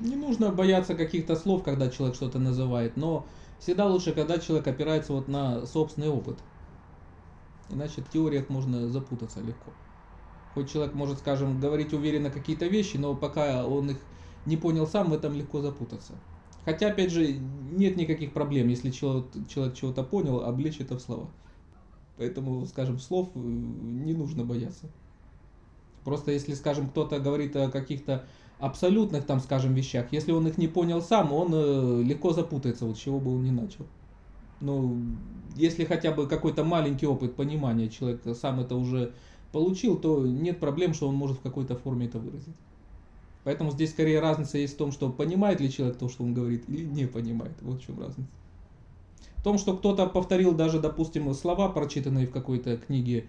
Не нужно бояться каких-то слов, когда человек что-то называет, но всегда лучше, когда человек опирается вот на собственный опыт. Иначе в теориях можно запутаться легко. Хоть человек может, скажем, говорить уверенно какие-то вещи, но пока он их не понял сам, в этом легко запутаться. Хотя, опять же, нет никаких проблем, если человек, человек чего-то понял, облечь это в слова. Поэтому, скажем, слов э, не нужно бояться. Просто если, скажем, кто-то говорит о каких-то абсолютных, там, скажем, вещах, если он их не понял сам, он э, легко запутается, вот чего бы он ни начал. Ну, если хотя бы какой-то маленький опыт понимания человек сам это уже получил, то нет проблем, что он может в какой-то форме это выразить. Поэтому здесь скорее разница есть в том, что понимает ли человек то, что он говорит, или не понимает. Вот в чем разница. В том, что кто-то повторил даже, допустим, слова, прочитанные в какой-то книге,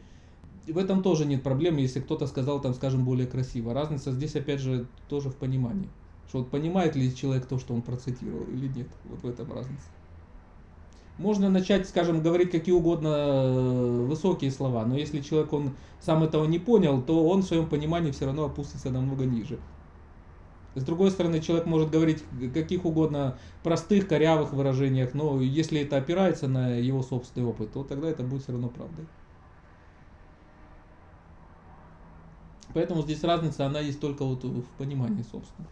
в этом тоже нет проблем, если кто-то сказал там, скажем, более красиво. Разница здесь, опять же, тоже в понимании. Что вот понимает ли человек то, что он процитировал или нет. Вот в этом разница. Можно начать, скажем, говорить какие угодно э, высокие слова, но если человек он сам этого не понял, то он в своем понимании все равно опустится намного ниже. С другой стороны, человек может говорить каких угодно простых, корявых выражениях, но если это опирается на его собственный опыт, то тогда это будет все равно правдой. Поэтому здесь разница, она есть только вот в понимании, собственно.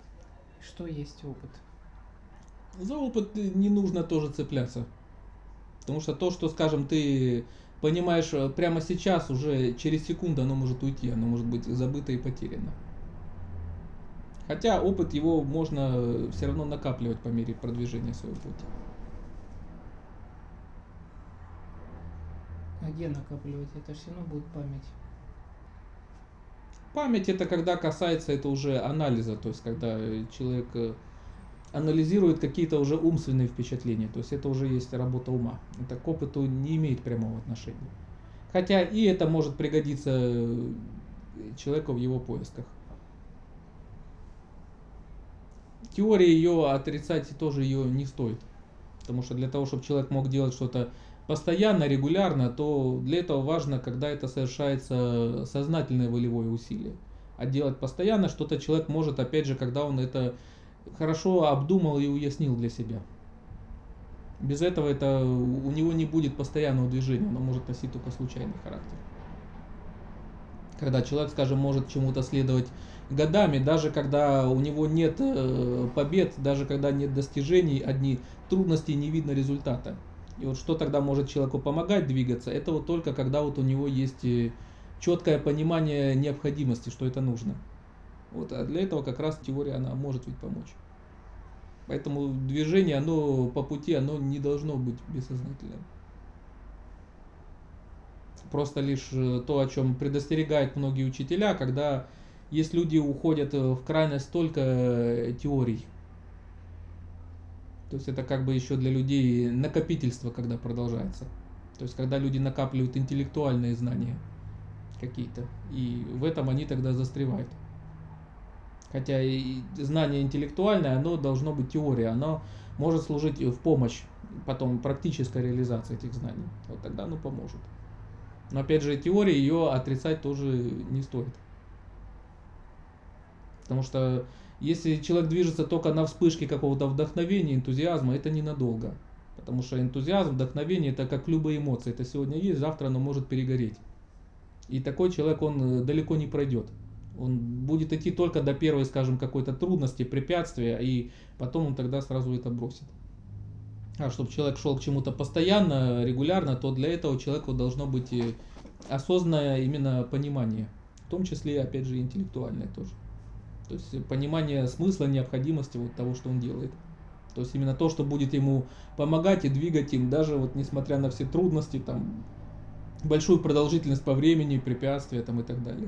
Что есть опыт? За опыт не нужно тоже цепляться. Потому что то, что, скажем, ты понимаешь э, прямо сейчас, уже через секунду оно может уйти, оно может быть забыто и потеряно. Хотя опыт его можно все равно накапливать по мере продвижения своего пути. А где накапливать? Это все равно будет память. Память это когда касается это уже анализа, то есть когда человек э, анализирует какие-то уже умственные впечатления, то есть это уже есть работа ума. Это к опыту не имеет прямого отношения. Хотя и это может пригодиться э, человеку в его поисках. Теория ее отрицать тоже ее не стоит. Потому что для того, чтобы человек мог делать что-то постоянно, регулярно, то для этого важно, когда это совершается сознательное волевое усилие. А делать постоянно что-то человек может, опять же, когда он это хорошо обдумал и уяснил для себя. Без этого это у него не будет постоянного движения, оно может носить только случайный характер. Когда человек, скажем, может чему-то следовать годами, даже когда у него нет э, побед, даже когда нет достижений, одни трудности, не видно результата. И вот что тогда может человеку помогать двигаться? Это вот только когда вот у него есть э, четкое понимание необходимости, что это нужно. Вот, а для этого как раз теория она может ведь помочь. Поэтому движение, оно по пути, оно не должно быть бессознательным. Просто лишь э, то, о чем предостерегают многие учителя, когда есть люди уходят в крайность только теорий, то есть это как бы еще для людей накопительство, когда продолжается. То есть когда люди накапливают интеллектуальные знания какие-то. И в этом они тогда застревают. Хотя и знание интеллектуальное, оно должно быть теорией, оно может служить в помощь потом практической реализации этих знаний. Вот тогда оно поможет. Но опять же, теория ее отрицать тоже не стоит. Потому что если человек движется только на вспышке какого-то вдохновения, энтузиазма, это ненадолго. Потому что энтузиазм, вдохновение, это как любые эмоции. Это сегодня есть, завтра оно может перегореть. И такой человек, он э, далеко не пройдет. Он будет идти только до первой, скажем, какой-то трудности, препятствия, и потом он тогда сразу это бросит. А чтобы человек шел к чему-то постоянно, регулярно, то для этого человеку должно быть э, осознанное именно понимание. В том числе, опять же, интеллектуальное тоже. То есть понимание смысла, необходимости вот того, что он делает. То есть именно то, что будет ему помогать и двигать им, даже вот несмотря на все трудности, там, большую продолжительность по времени, препятствия там, и так далее.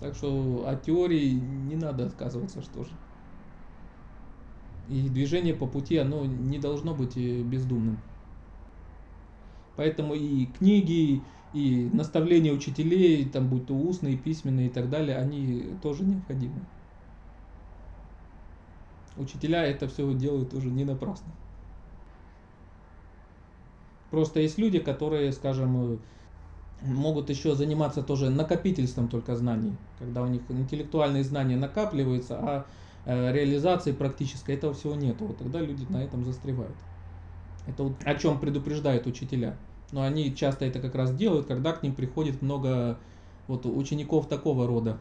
Так что от теории не надо отказываться, что же. И движение по пути, оно не должно быть э, бездумным. Поэтому и книги, и наставления учителей, там будь то устные, письменные и так далее, они тоже необходимы. Учителя это все делают уже не напрасно. Просто есть люди, которые, скажем, могут еще заниматься тоже накопительством только знаний, когда у них интеллектуальные знания накапливаются, а э, реализации практической этого всего нет. Вот тогда люди на этом застревают. Это вот о чем предупреждают учителя. Но они часто это как раз делают, когда к ним приходит много вот учеников такого рода,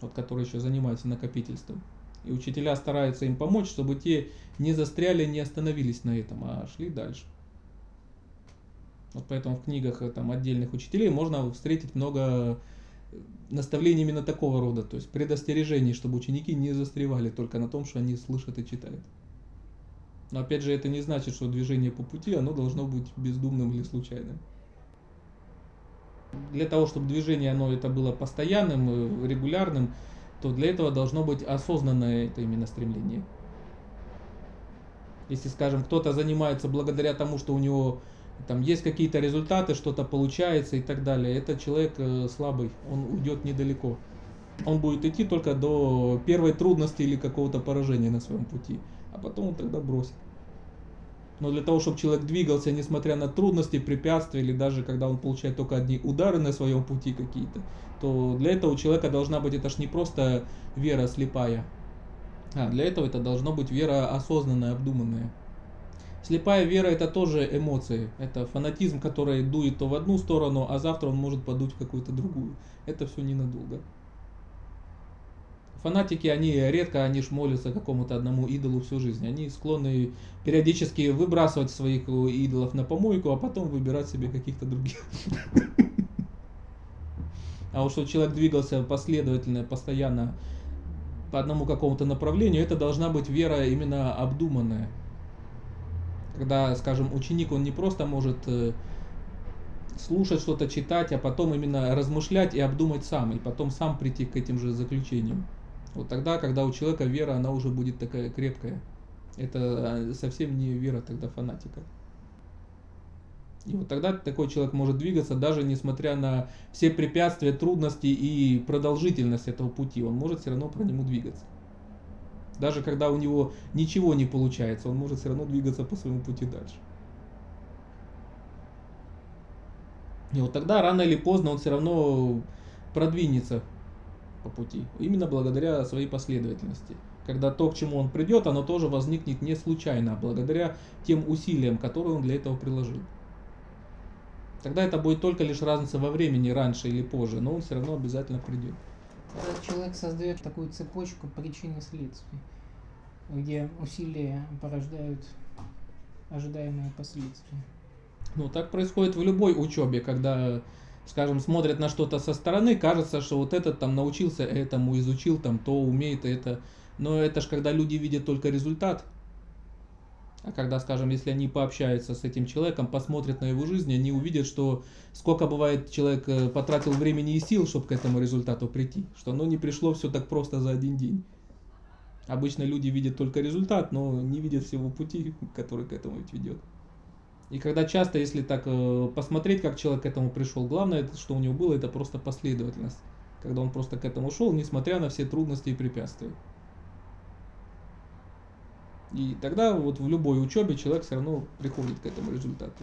вот, которые еще занимаются накопительством. И учителя стараются им помочь, чтобы те не застряли, не остановились на этом, а шли дальше. Вот поэтому в книгах э, там, отдельных учителей можно встретить много наставлений именно такого рода, то есть предостережений, чтобы ученики не застревали только на том, что они слышат и читают. Но опять же, это не значит, что движение по пути, оно должно быть бездумным или случайным. Для того, чтобы движение оно это было постоянным, э, регулярным, то для этого должно быть осознанное это именно стремление. Если, скажем, кто-то занимается благодаря тому, что у него там есть какие-то результаты, что-то получается и так далее, этот человек э, слабый, он уйдет недалеко. Он будет идти только до первой трудности или какого-то поражения на своем пути, а потом он тогда бросит. Но для того, чтобы человек двигался, несмотря на трудности, препятствия, или даже когда он получает только одни удары на своем пути какие-то, то для этого у человека должна быть, это ж не просто вера слепая, а для этого это должно быть вера осознанная, обдуманная. Слепая вера это тоже эмоции, это фанатизм, который дует то в одну сторону, а завтра он может подуть в какую-то другую. Это все ненадолго. Фанатики, они редко, они ж молятся какому-то одному идолу всю жизнь. Они склонны периодически выбрасывать своих идолов на помойку, а потом выбирать себе каких-то других. А уж что человек двигался последовательно, постоянно по одному какому-то направлению, это должна быть вера именно обдуманная. Когда, скажем, ученик, он не просто может э, слушать что-то, читать, а потом именно размышлять и обдумать сам, и потом сам прийти к этим же заключениям. Вот тогда, когда у человека вера, она уже будет такая крепкая. Это э, совсем не вера тогда фанатика. И вот тогда такой человек может двигаться, даже несмотря на все препятствия, трудности и продолжительность этого пути, он может все равно по нему двигаться. Даже когда у него ничего не получается, он может все равно двигаться по своему пути дальше. И вот тогда рано или поздно он все равно продвинется по пути. Именно благодаря своей последовательности. Когда то, к чему он придет, оно тоже возникнет не случайно, а благодаря тем усилиям, которые он для этого приложил. Тогда это будет только лишь разница во времени, раньше или позже, но он все равно обязательно придет. Когда человек создает такую цепочку причин и следствий, где усилия порождают ожидаемые последствия. Ну, так происходит в любой учебе, когда, скажем, смотрят на что-то со стороны, кажется, что вот этот там научился этому, изучил там то, умеет это. Но это ж когда люди видят только результат, а когда, скажем, если они пообщаются с этим человеком, посмотрят на его жизнь, они увидят, что сколько бывает человек э, потратил времени и сил, чтобы к этому результату прийти. Что оно не пришло все так просто за один день. Обычно люди видят только результат, но не видят всего пути, который к этому ведет. И когда часто, если так э, посмотреть, как человек к этому пришел, главное, что у него было, это просто последовательность. Когда он просто к этому шел, несмотря на все трудности и препятствия. И тогда вот в любой учебе человек все равно приходит к этому результату.